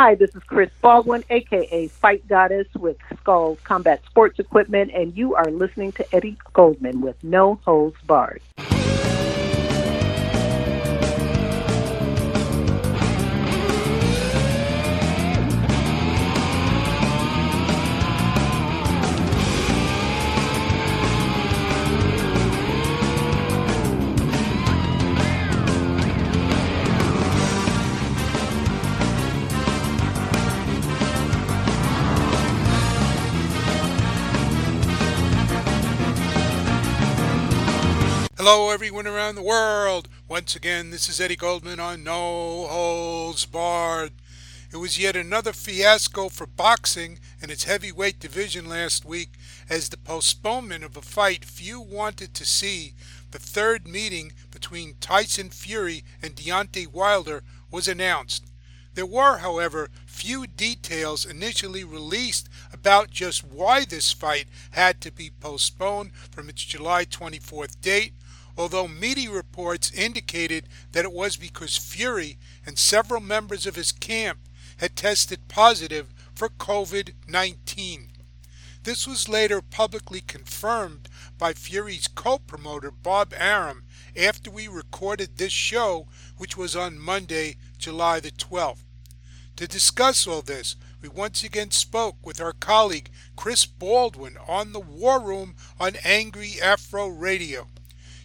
Hi, this is Chris Baldwin, aka Fight Goddess with Skull Combat Sports Equipment, and you are listening to Eddie Goldman with No Holds Barred. Hello, everyone around the world. Once again, this is Eddie Goldman on No Holds Barred. It was yet another fiasco for boxing in its heavyweight division last week as the postponement of a fight few wanted to see, the third meeting between Tyson Fury and Deontay Wilder, was announced. There were, however, few details initially released about just why this fight had to be postponed from its July 24th date although media reports indicated that it was because Fury and several members of his camp had tested positive for COVID 19. This was later publicly confirmed by Fury's co promoter Bob Arum after we recorded this show, which was on Monday, July the 12th. To discuss all this, we once again spoke with our colleague Chris Baldwin on the War Room on Angry Afro Radio.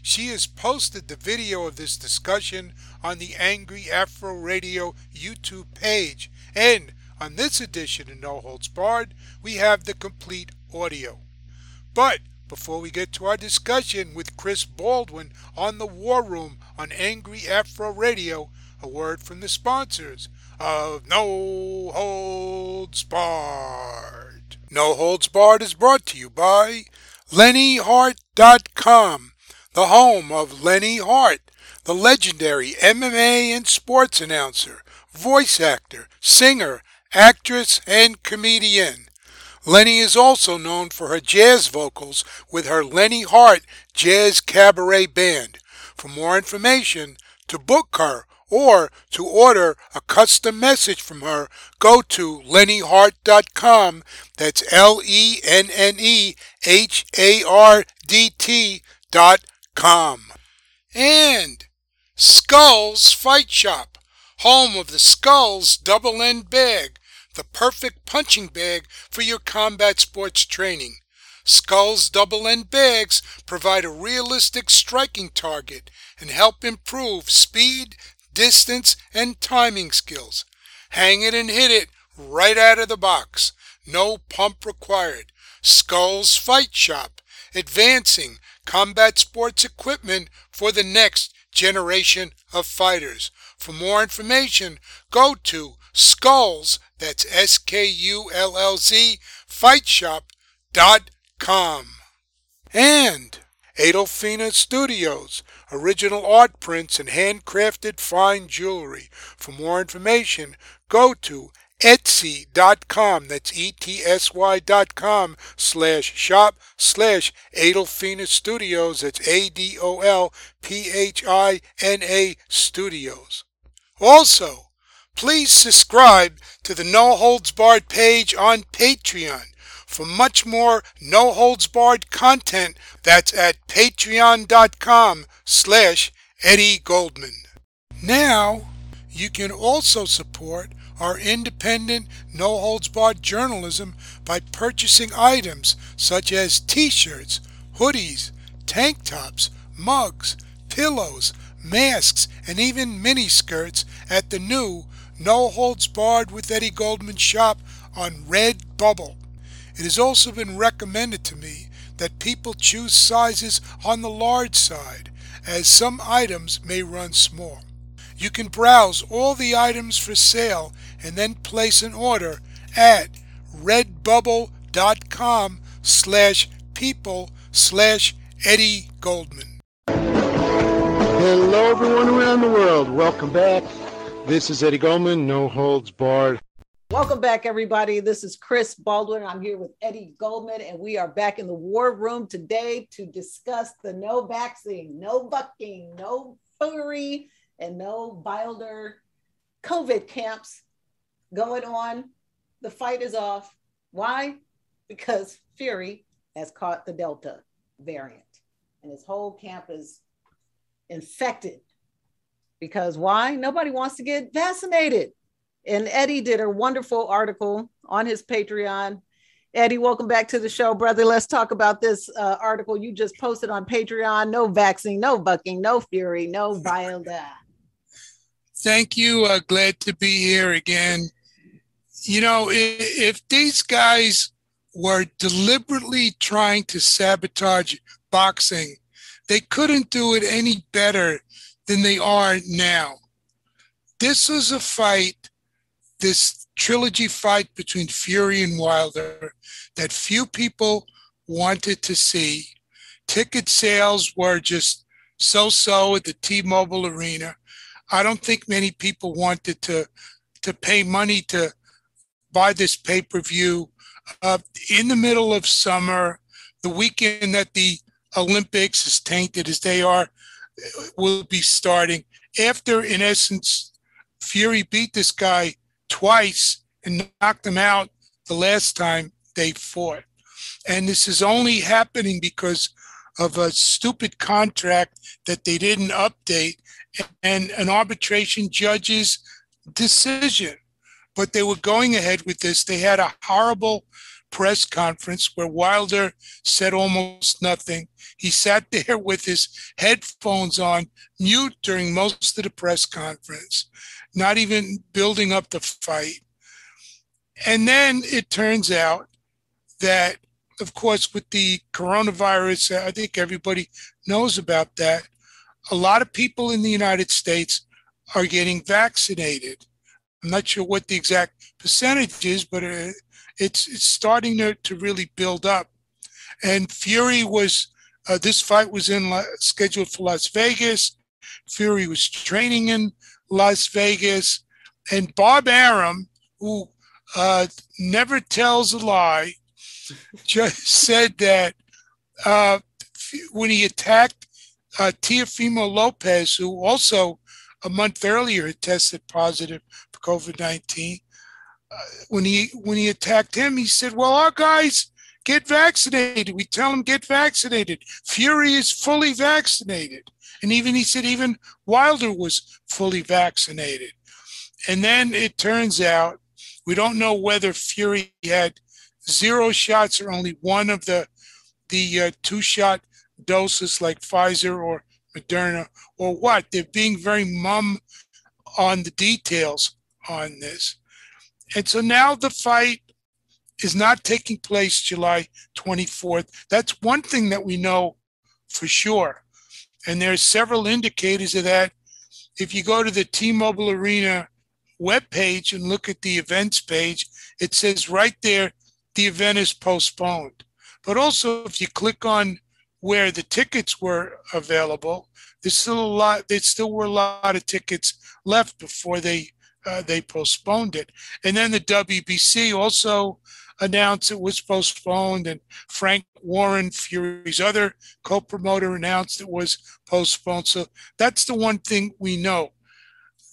She has posted the video of this discussion on the Angry Afro Radio YouTube page. And on this edition of No Holds Barred, we have the complete audio. But before we get to our discussion with Chris Baldwin on the War Room on Angry Afro Radio, a word from the sponsors of No Holds Barred. No Holds Barred is brought to you by LenneHardt.com the home of Lenne Hardt, the legendary MMA and sports announcer, voice actor, singer, actress, and comedian. Lenne is also known for her jazz vocals with her Lenne Hardt Jazz Cabaret Band. For more information, to book her, or to order a custom message from her, go to lennehardt.com. That's L E N N E H A R D T dot com. And Skullz Fight Shop, home of the Skullz double end bag, the perfect punching bag for your combat sports training. Skullz double end bags provide a realistic striking target and help improve speed, distance, and timing skills. Hang it and hit it right out of the box. No pump required. Skullz Fight Shop, advancing combat sports equipment for the next generation of fighters. For more information, go to Skullz, that's S-K-U-L-L-Z, fightshop.com. And Adolphina Studios, original art prints and handcrafted fine jewelry. For more information, go to etsy.com, that's E-T-S-Y dot com, slash shop, slash Adolphina Studios, that's A-D-O-L-P-H-I-N-A Studios. Also, please subscribe to the No Holds Barred page on Patreon for much more No Holds Barred content that's at patreon.com slash Eddie Goldman. Now, you can also support our independent, no holds barred journalism by purchasing items such as t shirts, hoodies, tank tops, mugs, pillows, masks, and even mini skirts at the new No Holds Barred with Eddie Goldman shop on Redbubble. It has also been recommended to me that people choose sizes on the large side, as some items may run small. You can browse all the items for sale and then place an order at redbubble.com slash people slash Eddie Goldman. Hello, everyone around the world. Welcome back. This is Eddie Goldman, No Holds Barred. Welcome back, everybody. This is Chris Baldwin. I'm here with Eddie Goldman, and we are back in the war room today to discuss the no vaccine, no bucking, no foolery, and no Wilder COVID camps going on. The fight is off. Why? Because Fury has caught the Delta variant and his whole camp is infected. Because why? Nobody wants to get vaccinated. And Eddie did a wonderful article on his Patreon. Eddie, welcome back to the show, brother. Let's talk about this uh, article you just posted on Patreon. No vaccine, no bucking, no fury, no vile Thank you. Uh, glad to be here again. You know, if, if these guys were deliberately trying to sabotage boxing, they couldn't do it any better than they are now. This was a fight, this trilogy fight between Fury and Wilder, that few people wanted to see. Ticket sales were just so so at the T Mobile Arena. I don't think many people wanted to, to pay money to buy this pay per view uh, in the middle of summer, the weekend that the Olympics, as tainted as they are, will be starting after, in essence, Fury beat this guy twice and knocked him out the last time they fought. And this is only happening because of a stupid contract that they didn't update and an arbitration judge's decision. But they were going ahead with this. They had a horrible press conference where Wilder said almost nothing. He sat there with his headphones on, mute during most of the press conference, not even building up the fight. And then it turns out that, of course, with the coronavirus, I think everybody knows about that. A lot of people in the United States are getting vaccinated. I'm not sure what the exact percentage is, but uh, it's, it's starting to, to really build up. And Fury was, uh, this fight was in scheduled for Las Vegas. Fury was training in Las Vegas. And Bob Arum, who uh, never tells a lie, just said that uh, when he attacked uh, Lopez, who also a month earlier had tested positive for COVID 19, when he when he attacked him, he said, "Well, our guys get vaccinated. We tell them get vaccinated. Fury is fully vaccinated." And even he said even Wilder was fully vaccinated. And then it turns out we don't know whether Fury had zero shots or only one of the the uh, two shot doses like Pfizer or Moderna or what. They're being very mum on the details on this. And so now the fight is not taking place July 24th. That's one thing that we know for sure. And there's several indicators of that. If you go to the T-Mobile Arena webpage and look at the events page, it says right there the event is postponed. But also if you click on where the tickets were available, there's still a lot there still were a lot of tickets left before they uh, they postponed it. And then the WBC also announced it was postponed, and Frank Warren, Fury's other co promoter, announced it was postponed. So that's the one thing we know.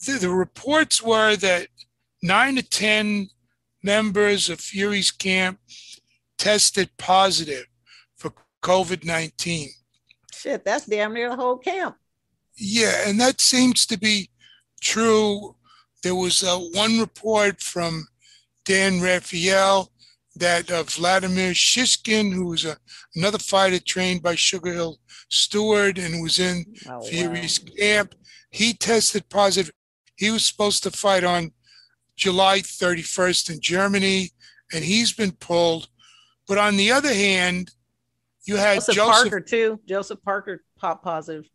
The, the reports were that nine to 10 members of Fury's camp tested positive COVID 19. Shit, that's damn near the whole camp. Yeah, and that seems to be true there was uh, one report from Dan Rafael that uh, Vladimir Shishkin, who was a, another fighter trained by Sugar Hill Stewart and was in oh, Fury's wow. camp, he tested positive. He was supposed to fight on July 31st in Germany, and he's been pulled. But on the other hand, you had Joseph, Joseph Parker too. Joseph Parker popped positive.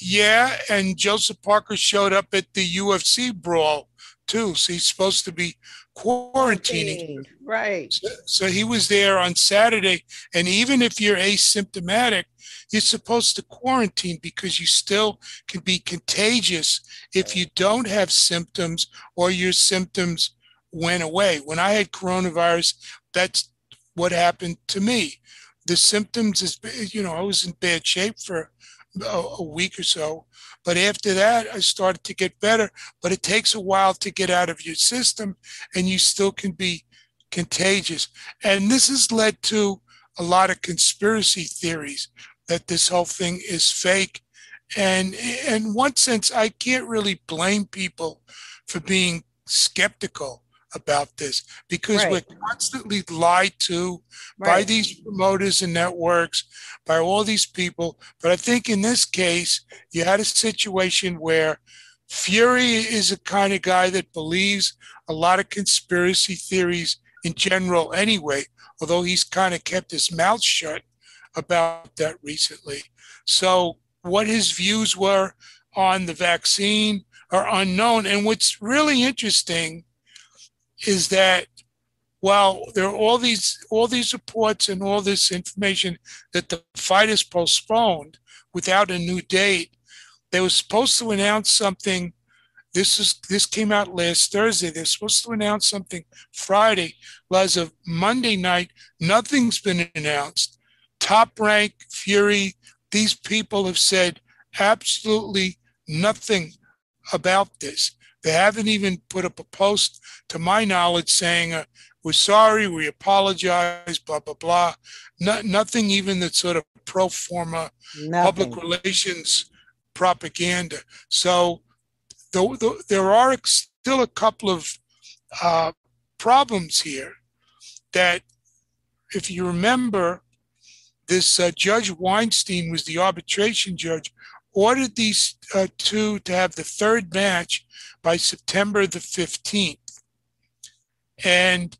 Yeah, and Joseph Parker showed up at the UFC brawl too. So he's supposed to be quarantining. Right. So, so, he was there on Saturday. And even if you're asymptomatic, you're supposed to quarantine because you still can be contagious if you don't have symptoms or your symptoms went away. When I had coronavirus, that's what happened to me. The symptoms is, you know, I was in bad shape for a, a week or so. But after that, I started to get better. But it takes a while to get out of your system, and you still can be contagious. And this has led to a lot of conspiracy theories that this whole thing is fake. And in one sense, I can't really blame people for being skeptical about this because right. we're constantly lied to right. by these promoters and networks, by all these people. But I think in this case, you had a situation where Fury is a kind of guy that believes a lot of conspiracy theories in general anyway, although he's kind of kept his mouth shut about that recently. So, what his views were on the vaccine are unknown. And what's really interesting is that while there are all these all these reports and all this information that the fight is postponed without a new date, they were supposed to announce something. This is this came out last Thursday. They're supposed to announce something Friday. Well, as of Monday night, nothing's been announced. Top Rank, Fury, these people have said absolutely nothing about this. They haven't even put up a post, to my knowledge, saying, uh, we're sorry, we apologize, blah, blah, blah. No, nothing even that sort of pro forma nothing. public relations propaganda. So the, the, there are still a couple of uh, problems here that, if you remember, this uh, Judge Weinstein was the arbitration judge, ordered these uh, two to have the third match by September the 15th. And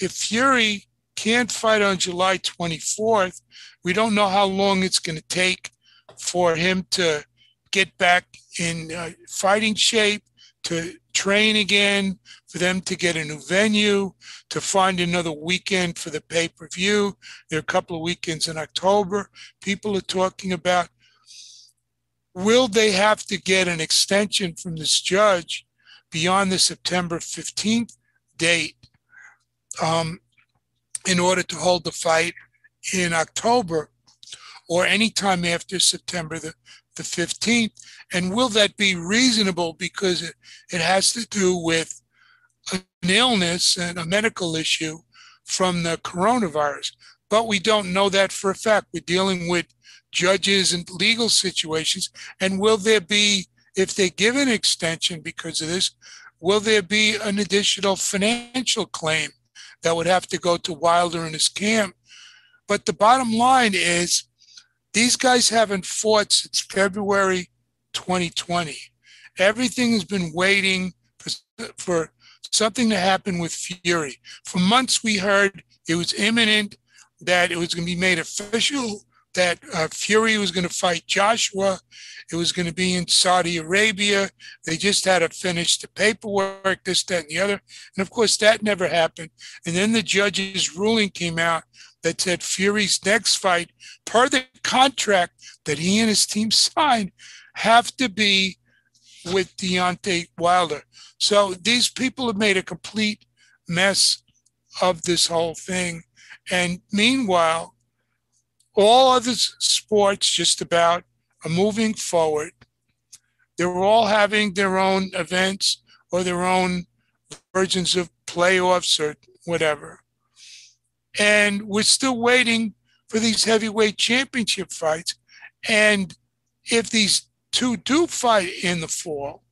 if Fury can't fight on July 24th, we don't know how long it's going to take for him to get back in uh, fighting shape, to train again, for them to get a new venue, to find another weekend for the pay per view. There are a couple of weekends in October. People are talking about will they have to get an extension from this judge beyond the September 15th date um, in order to hold the fight in October or anytime after September the, the 15th? And will that be reasonable because it, it has to do with an illness and a medical issue from the coronavirus? But we don't know that for a fact. We're dealing with judges and legal situations? And will there be, if they give an extension because of this, will there be an additional financial claim that would have to go to Wilder and his camp? But the bottom line is these guys haven't fought since February 2020. Everything has been waiting for, for something to happen with Fury. For months, we heard it was imminent that it was going to be made official that uh, Fury was going to fight Joshua. It was going to be in Saudi Arabia. They just had to finish the paperwork, this, that, and the other. And of course, that never happened. And then the judge's ruling came out that said Fury's next fight, per the contract that he and his team signed, have to be with Deontay Wilder. So these people have made a complete mess of this whole thing. And meanwhile, all other sports just about are moving forward. They're all having their own events or their own versions of playoffs or whatever. And we're still waiting for these heavyweight championship fights. And if these two do fight in the fall,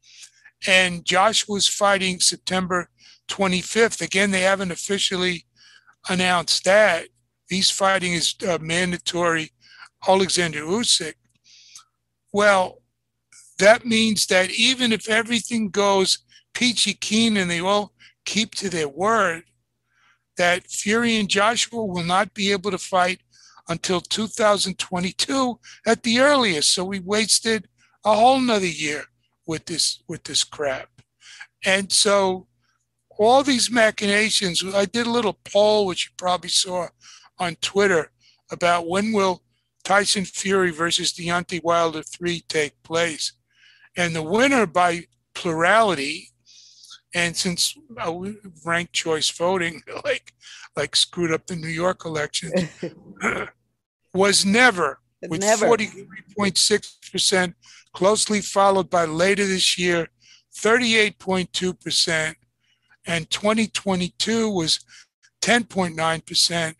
and Josh was fighting September 25th, again, they haven't officially announced that. He's fighting his uh, mandatory Alexander Usyk. Well, that means that even if everything goes peachy keen and they all keep to their word, that Fury and Joshua will not be able to fight until 2022 at the earliest. So we wasted a whole nother year with this with this crap. And so all these machinations, I did a little poll, which you probably saw on Twitter about when will Tyson Fury versus Deontay Wilder 3 take place. And the winner by plurality, and since uh, ranked choice voting like like screwed up the New York election, was never with 43.6%, closely followed by later this year, 38.2%, and 2022 was 10.9%,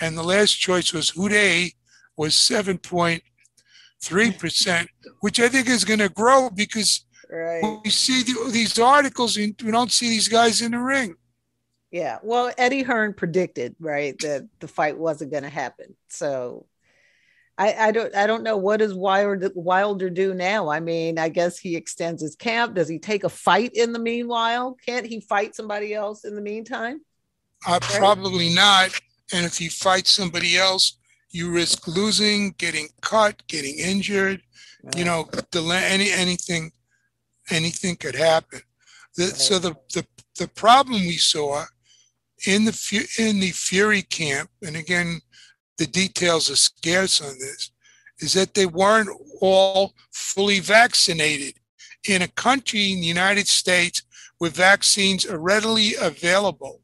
and the last choice was Houday was 7.3%, which I think is going to grow because Right. we see the, these articles and we don't see these guys in the ring. Yeah. Well, Eddie Hearn predicted, right, that the fight wasn't going to happen. So I, I don't I don't know what does Wilder, Wilder do now. I mean, I guess he extends his camp. Does he take a fight in the meanwhile? Can't he fight somebody else in the meantime? Uh, Probably not. And if you fight somebody else, you risk losing, getting cut, getting injured. You know, delay any anything, anything could happen. The, So the, the the problem we saw in the in the Fury camp, and again, the details are scarce on this, is that they weren't all fully vaccinated in a country in the United States where vaccines are readily available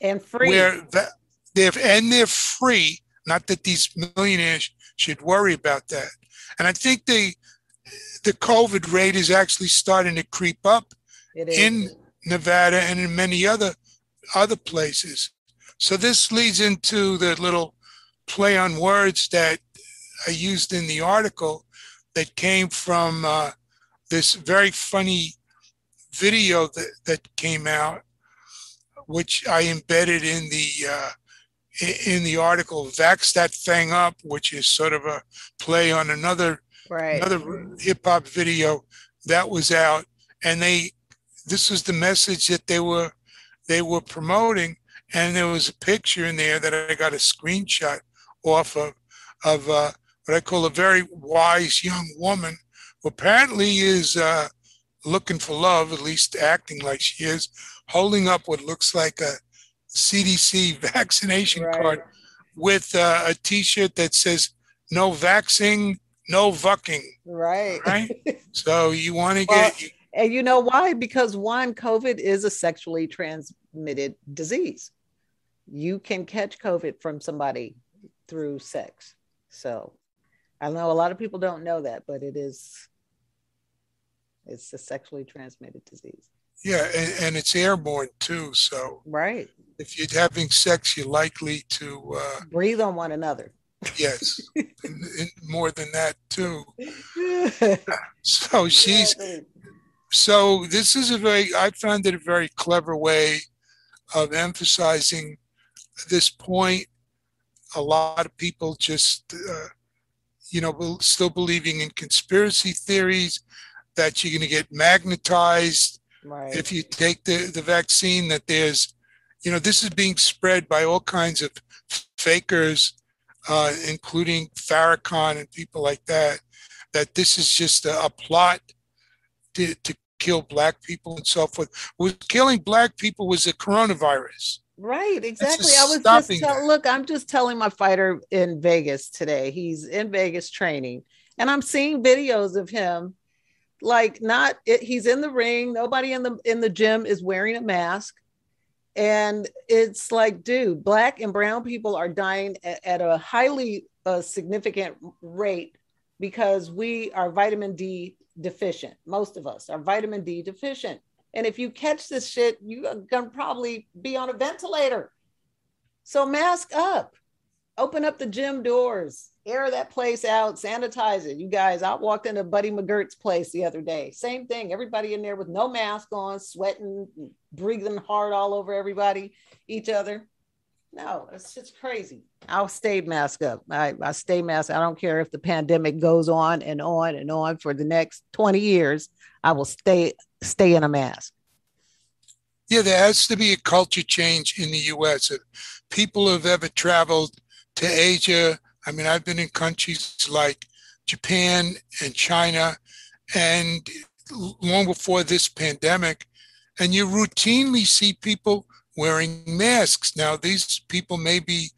and free. where va- they're and they're free. Not that these millionaires should worry about that. And I think the the COVID rate is actually starting to creep up in Nevada and in many other other places. So this leads into the little play on words that I used in the article that came from uh, this very funny video that, that came out, which I embedded in the uh, in the article "Vax That Thing Up," which is sort of a play on another right. another hip hop video that was out, and they this was the message that they were they were promoting, and there was a picture in there that I got a screenshot off of of uh, what I call a very wise young woman, who apparently is uh, looking for love, at least acting like she is, holding up what looks like a CDC vaccination Right. card with uh, a T-shirt that says "No vaccine, no vucking." right. Right. So you want to Well, get And you know why? Because one, COVID is a sexually transmitted disease. You can catch COVID from somebody through sex. So I know a lot of people don't know that, but it is it's a sexually transmitted disease. Yeah, and, and it's airborne too. So Right. if you're having sex, you're likely to uh, Breathe on one another. yes, and, and more than that too. So she's so this is a very I found it a very clever way of emphasizing this point. A lot of people just uh, you know still believing in conspiracy theories that you're going to get magnetized right. if you take the, the vaccine that there's you know this is being spread by all kinds of fakers uh, including Farrakhan and people like that that this is just a, a plot to, to kill black people and so forth was killing black people was the coronavirus Right, exactly. I was just tell, look, I'm just telling my fighter in Vegas today. He's in Vegas training, and I'm seeing videos of him like not it, he's in the ring, nobody in the in the gym is wearing a mask. And it's like, dude, black and brown people are dying at, at a highly uh, significant rate because we are vitamin D deficient. Most of us are vitamin D deficient. And if you catch this shit, you're gonna probably be on a ventilator. So mask up, open up the gym doors, air that place out, sanitize it. You guys, I walked into Buddy McGirt's place the other day. Same thing. Everybody in there with no mask on, sweating, breathing hard all over everybody, each other. No, it's just crazy. I'll stay mask up. I, I stay mask. I don't care if the pandemic goes on and on and on for the next 20 years. I will stay stay in a mask. yeah there has to be a culture change in the us if people have ever traveled to asia i mean i've been in countries like japan and china and long before this pandemic and you routinely see people wearing masks. Now these people maybe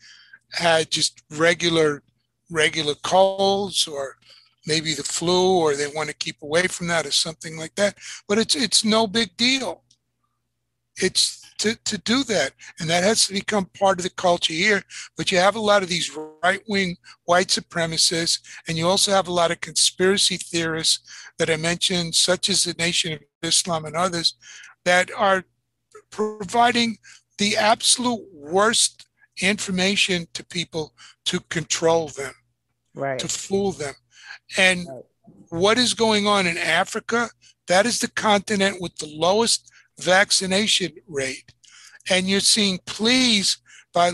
had just regular regular colds or maybe the flu or they want to keep away from that or something like that but it's it's no big deal it's to, to do that. And that has to become part of the culture here. But you have a lot of these right wing white supremacists, and you also have a lot of conspiracy theorists that I mentioned, such as the Nation of Islam and others, that are providing the absolute worst information to people to control them, right. to fool them. And right. what is going on in Africa? That is the continent with the lowest vaccination rate. And you're seeing pleas by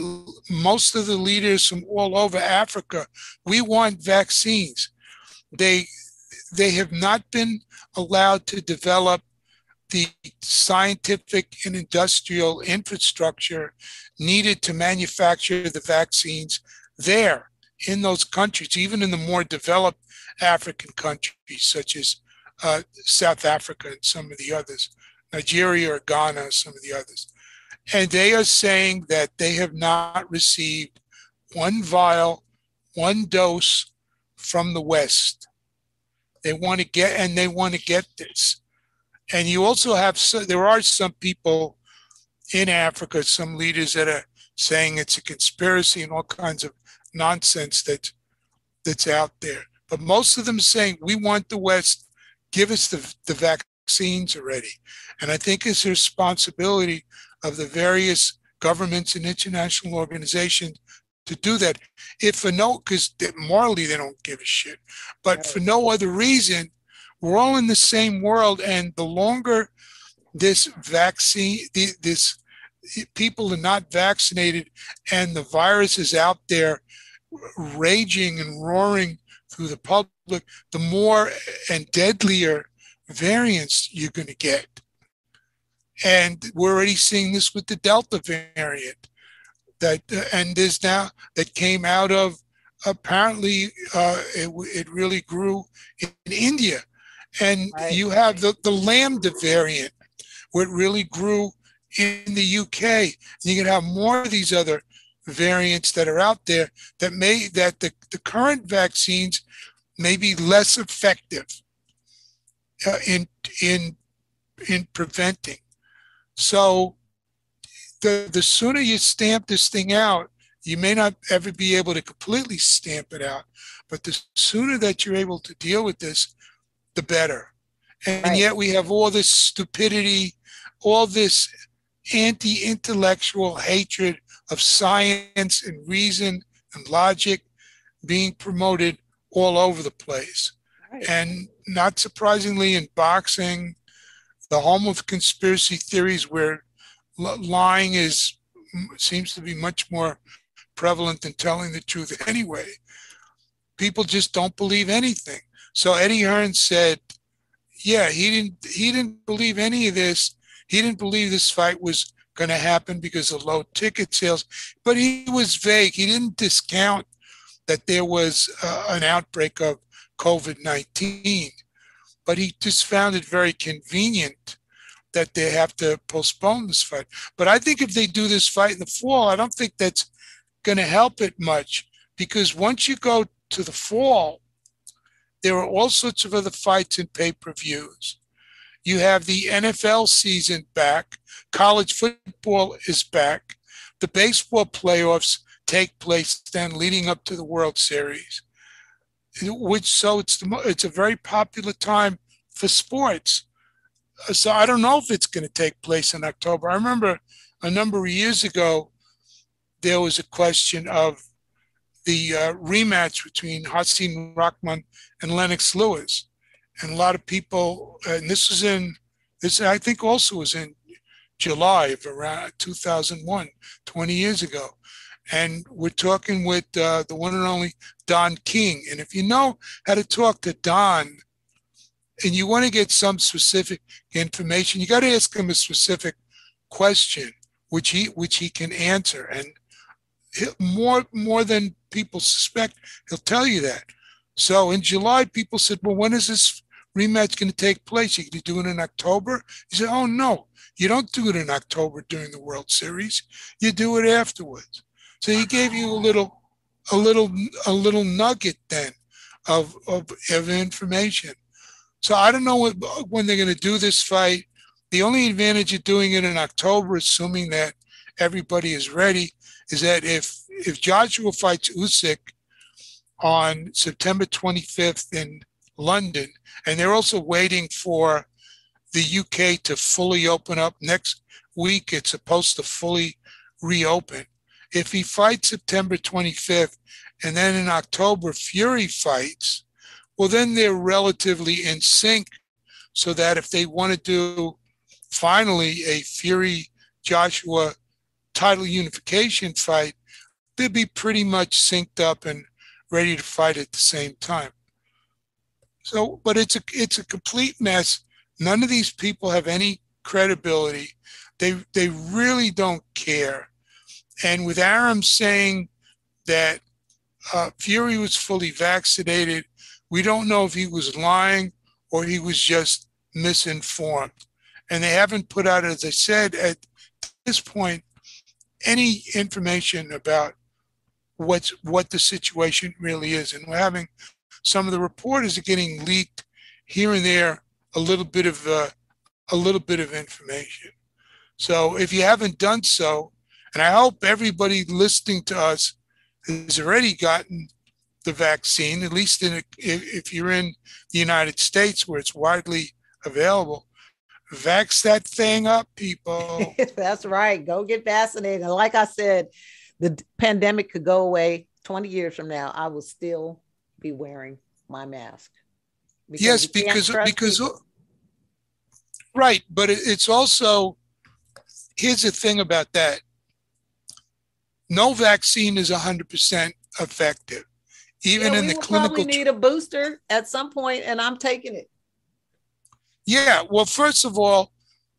most of the leaders from all over Africa. We want vaccines. They they have not been allowed to develop the scientific and industrial infrastructure needed to manufacture the vaccines there in those countries, even in the more developed African countries, such as uh, South Africa and some of the others, Nigeria or Ghana, some of the others. And they are saying that they have not received one vial, one dose from the West. They want to get, and they want to get this. And you also have, so, there are some people in Africa, some leaders that are saying it's a conspiracy and all kinds of nonsense that that's out there. But most of them saying we want the West, give us the, the vaccines already. And I think it's a responsibility of the various governments and international organizations to do that. If for no, because morally they don't give a shit, but for no other reason, we're all in the same world. And the longer this vaccine, this people are not vaccinated and the virus is out there raging and roaring through the public, the more and deadlier variants you're going to get. And we're already seeing this with the Delta variant that, uh, and there's now that came out of apparently uh, it, it really grew in India. And right. you have the, the Lambda variant where it really grew in the UK. And you can have more of these other variants that are out there that may that the, the current vaccines may be less effective uh, in in in preventing. So the the sooner you stamp this thing out, you may not ever be able to completely stamp it out, but the sooner that you're able to deal with this, the better. And right. yet we have all this stupidity, all this anti-intellectual hatred of science and reason and logic being promoted all over the place. Right. And not surprisingly, in boxing, the home of conspiracy theories where lying is seems to be much more prevalent than telling the truth anyway. People just don't believe anything. So Eddie Hearn said, yeah, he didn't he didn't believe any of this. He didn't believe this fight was going to happen because of low ticket sales, but he was vague. He didn't discount that there was uh, an outbreak of COVID 19, but he just found it very convenient that they have to postpone this fight. But I think if they do this fight in the fall, I don't think that's going to help it much because once you go to the fall, there are all sorts of other fights and pay per views. You have the NFL season back, college football is back, the baseball playoffs take place then leading up to the World Series. Which so it's the, it's a very popular time for sports. So I don't know if it's going to take place in October. I remember a number of years ago there was a question of the uh, rematch between Hasim Rahman and Lennox Lewis, and a lot of people, and this was in this I think also was in July of around 2001, 20 years ago, and we're talking with uh, the one and only Don King. And if you know how to talk to Don, and you want to get some specific information, you got to ask him a specific question, which he which he can answer. And more more than people suspect, he'll tell you that. So in July, people said, "Well, when is this rematch going to take place? You going to do it in October?" He said, "Oh no, you don't do it in October during the World Series. You do it afterwards." So he gave you a little, a little, a little nugget then of of, of information. So I don't know what, when they're going to do this fight. The only advantage of doing it in October, assuming that everybody is ready, is that if if Joshua fights Usyk on September 25th in London, and they're also waiting for the UK to fully open up next week. It's supposed to fully reopen. If he fights September 25th and then in October Fury fights, well, then they're relatively in sync so that if they want to do finally a Fury Joshua title unification fight, they'd be pretty much synced up and ready to fight at the same time. So, but it's a it's a complete mess. None of these people have any credibility. They they really don't care. And with Arum saying that uh, Fury was fully vaccinated, we don't know if he was lying or he was just misinformed. And they haven't put out, as I said, at this point, any information about what's what the situation really is. And we're having some of the reporters are getting leaked here and there a little bit of uh, a little bit of information. So if you haven't done so, and I hope everybody listening to us has already gotten the vaccine, at least in a, if, you're in the United States where it's widely available, vax that thing up, people. That's right. Go get vaccinated. And like I said, the pandemic could go away 20 years from now. I will still be wearing my mask. Because yes, because because people. right, but it's also here's the thing about that. No vaccine is 100% effective. Even yeah, in the clinical probably need a booster at some point and I'm taking it. Yeah, well first of all,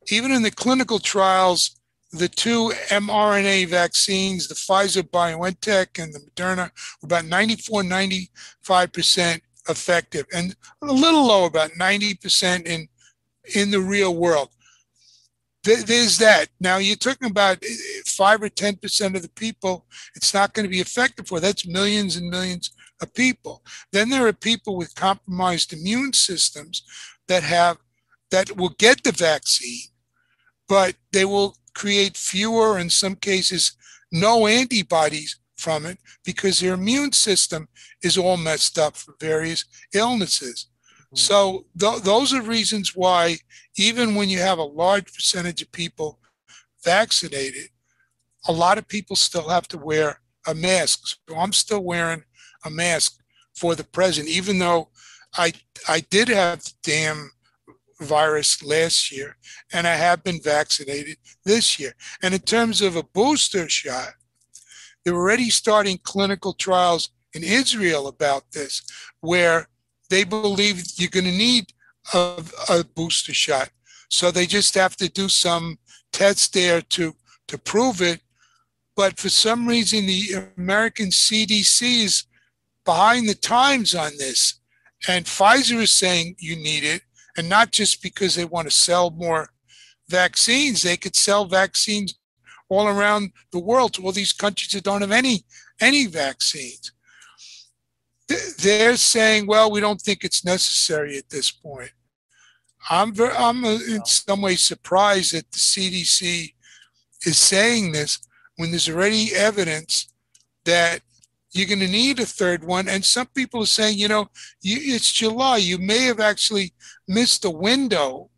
even in the clinical trials the two mRNA vaccines, the Pfizer BioNTech and the Moderna, were about 94, 95% effective and a little low, about 90% in, in the real world. There's that. Now you're talking about eh, five or 10% of the people it's not going to be effective for. That's millions and millions of people. Then there are people with compromised immune systems that have that will get the vaccine, but they will create fewer, in some cases, no antibodies from it because their immune system is all messed up for various illnesses. So th- those are reasons why, even when you have a large percentage of people vaccinated, a lot of people still have to wear a mask. So I'm still wearing a mask for the present, even though I I did have the damn virus last year, and I have been vaccinated this year. And in terms of a booster shot, they're already starting clinical trials in Israel about this, where they believe you're going to need a, a booster shot. So they just have to do some tests there to, to prove it. But for some reason, the American CDC is behind the times on this. And Pfizer is saying you need it and not just because they want to sell more vaccines. They could sell vaccines all around the world to all these countries that don't have any any vaccines. They're saying, well, we don't think it's necessary at this point. I'm very, I'm uh, in some ways surprised that the CDC is saying this when there's already evidence that you're going to need a third one. And some people are saying, you know, you, it's July. You may have actually missed a window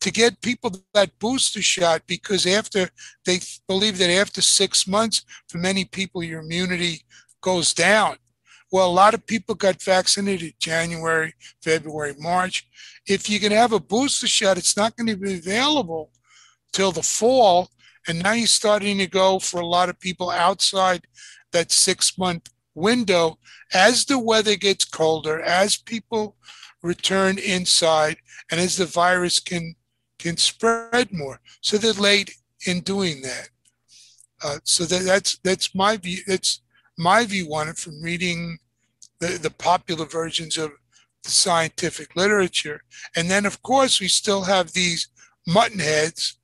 to get people that booster shot because after they believe that after six months, for many people, your immunity goes down. Well, a lot of people got vaccinated January, February, March. If you can have a booster shot, it's not going to be available till the fall. And now you're starting to go for a lot of people outside that six month window as the weather gets colder, as people return inside, and as the virus can can spread more. So they're late in doing that. Uh, so that, that's that's my view. That's my view on it from reading the, the popular versions of the scientific literature. And then, of course, we still have these muttonheads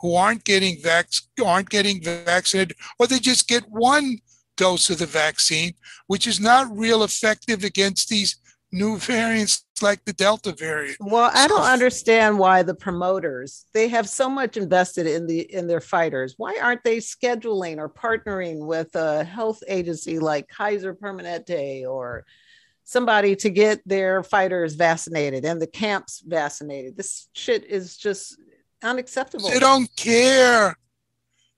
who aren't getting vac- aren't getting vaccinated, or they just get one dose of the vaccine, which is not real effective against these new variants like the Delta variant. Well, I don't understand why the promoters they have so much invested in the in their fighters. Why aren't they scheduling or partnering with a health agency like Kaiser Permanente or somebody to get their fighters vaccinated and the camps vaccinated? This shit is just unacceptable. They don't care.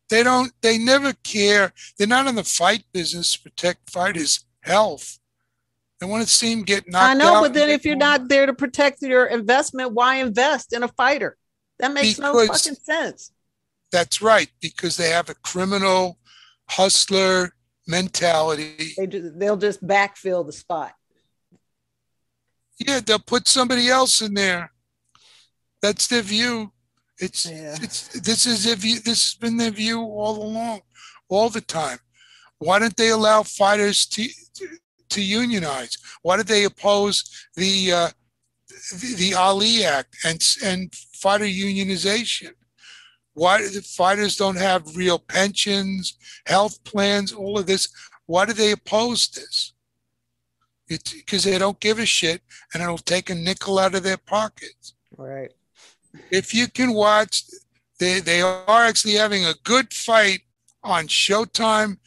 They don't. They never care. They're not in the fight business to protect fighters' health. They want to see him get knocked out. I know, but then if you're not there to protect your investment, why invest in a fighter? That makes no fucking sense. That's right, because they have a criminal hustler mentality. They just, they'll just backfill the spot. Yeah, they'll put somebody else in there. That's their view. It's yeah. it's this is if you this has been their view all along, all the time. Why don't they allow fighters to to unionize? Why did they oppose the uh, the, the, Ali Act and and fighter unionization? Why the fighters don't have real pensions, health plans, all of this? Why do they oppose this? It's because they don't give a shit and it'll take a nickel out of their pockets. Right. If you can watch, they, they are actually having a good fight on Showtime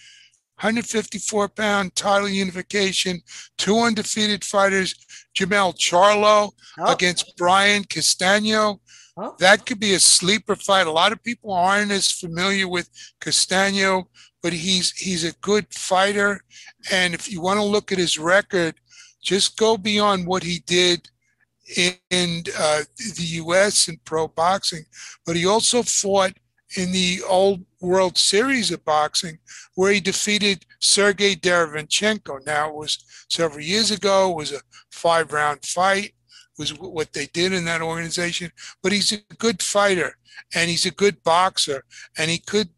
154 pound title unification, two undefeated fighters, Jermell Charlo oh. against Brian Castano. Oh. That could be a sleeper fight. A lot of people aren't as familiar with Castano, but he's he's a good fighter. And if you want to look at his record, just go beyond what he did in, in uh, the U.S. in pro boxing. But he also fought in the old World Series of boxing, where he defeated Sergey Derevyanchenko. Now it was several years ago. It was a five-round fight. Was what they did in that organization. But he's a good fighter, and he's a good boxer, and he could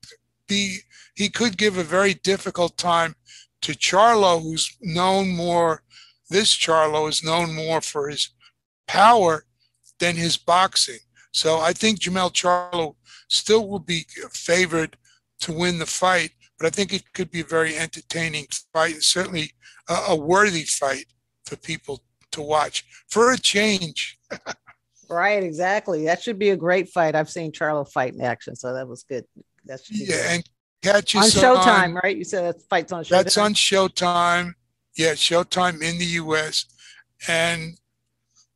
be. He could give a very difficult time to Charlo, who's known more. This Charlo is known more for his power than his boxing. So I think Jermell Charlo still will be favored to win the fight, but I think it could be a very entertaining fight, certainly a, a worthy fight for people to watch for a change. right, exactly. That should be a great fight. I've seen Charlo fight in action, so that was good. That's yeah, good. and catch on Showtime, on, right? You said that fight's on Showtime. That's on Showtime. Yeah, Showtime in the U.S. And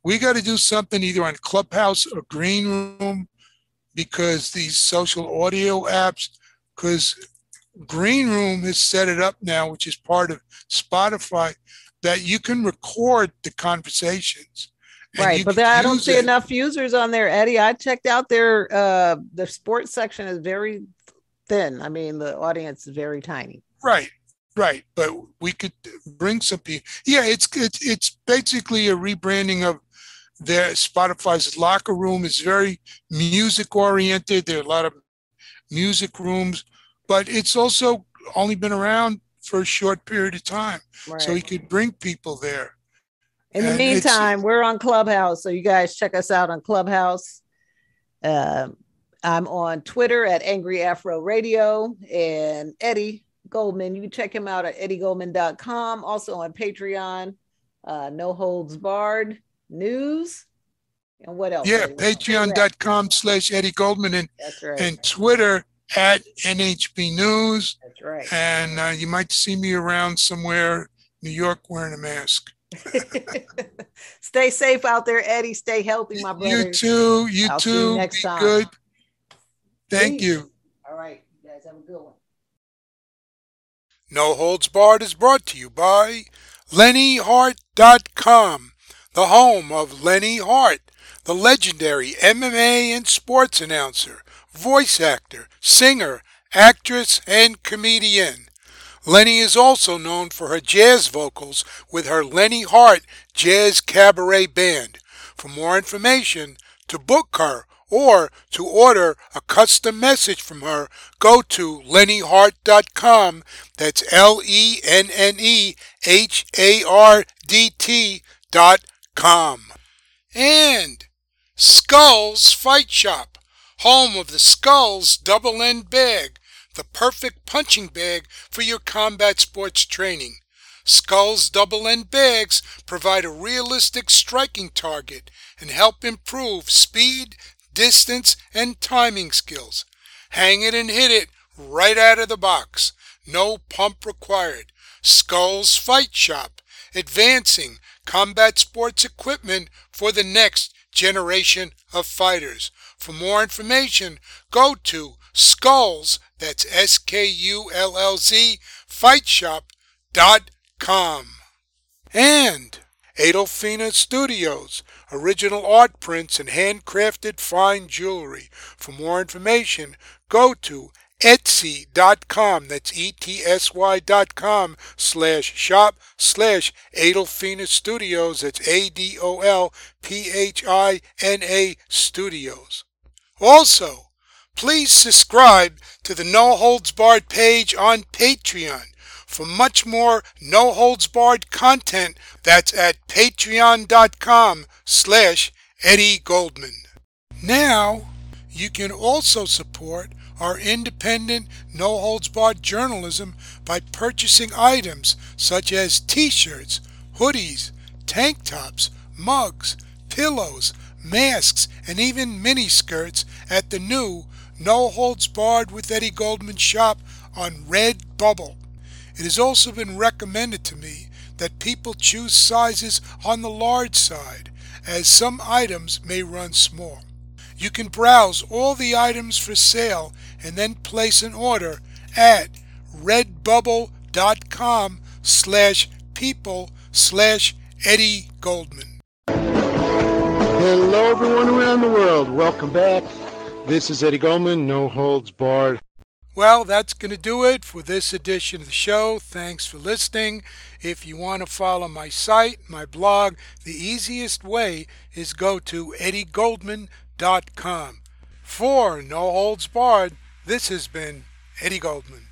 we got to do something either on Clubhouse or Green Room because these social audio apps, because Green Room has set it up now, which is part of Spotify, that you can record the conversations. Right, but I don't see it. enough users on there, Eddie. I checked out their uh the sports section is very thin. I mean, the audience is very tiny. Right, right. But we could bring some people. Yeah, it's it's it's basically a rebranding of their Spotify's locker room is very music oriented. There are a lot of music rooms, but it's also only been around for a short period of time. Right. So he could bring people there. In the and meantime, we're on Clubhouse. So you guys check us out on Clubhouse. Uh, I'm on Twitter at Angry Afro Radio and Eddie Goldman. You can check him out at eddiegoldman.com. Also on Patreon, uh, No Holds Barred news. And what else? Yeah, patreon.com slash Eddie Goldman and, right. and Twitter at NHB News. That's right. And uh, you might see me around somewhere, New York, wearing a mask. Stay safe out there, Eddie. Stay healthy, my brother. You too. You I'll too. You next Be time. good. Thank Peace. you. All right. You guys have a good one. No Holds Barred is brought to you by LenneHardt.com the home of Lenne Hardt, the legendary MMA and sports announcer, voice actor, singer, actress, and comedian. Lenne is also known for her jazz vocals with her Lenne Hardt Jazz Cabaret Band. For more information, to book her, or to order a custom message from her, go to lennehardt.com. That's L E N N E H A R D T dot com. And Skullz Fight Shop, home of the Skullz Double End Bag, the perfect punching bag for your combat sports training. Skullz double end bags provide a realistic striking target and help improve speed, distance, and timing skills. Hang it and hit it right out of the box. No pump required. Skullz Fight Shop, advancing combat sports equipment for the next generation of fighters. For more information, go to Skullz, that's S-K-U-L-L-Z, fightshop.com. And Adolphina Studios, original art prints and handcrafted fine jewelry. For more information, go to etsy.com, that's E-T-S-Y dot com, slash shop, slash Adolphina Studios, that's A-D-O-L-P-H-I-N-A Studios. Also, please subscribe to the No Holds Barred page on Patreon for much more No Holds Barred content that's at patreon.com slash Eddie Goldman. Now, you can also support our independent, no holds barred journalism by purchasing items such as t shirts, hoodies, tank tops, mugs, pillows, masks, and even mini skirts at the new No Holds Barred with Eddie Goldman shop on Redbubble. It has also been recommended to me that people choose sizes on the large side, as some items may run small. You can browse all the items for sale and then place an order at redbubble.com slash people slash Eddie Goldman. Hello, everyone around the world. Welcome back. This is Eddie Goldman, No Holds Barred. Well, that's going to do it for this edition of the show. Thanks for listening. If you want to follow my site, my blog, the easiest way is go to eddiegoldman.com. For No Holds Barred, this has been Eddie Goldman.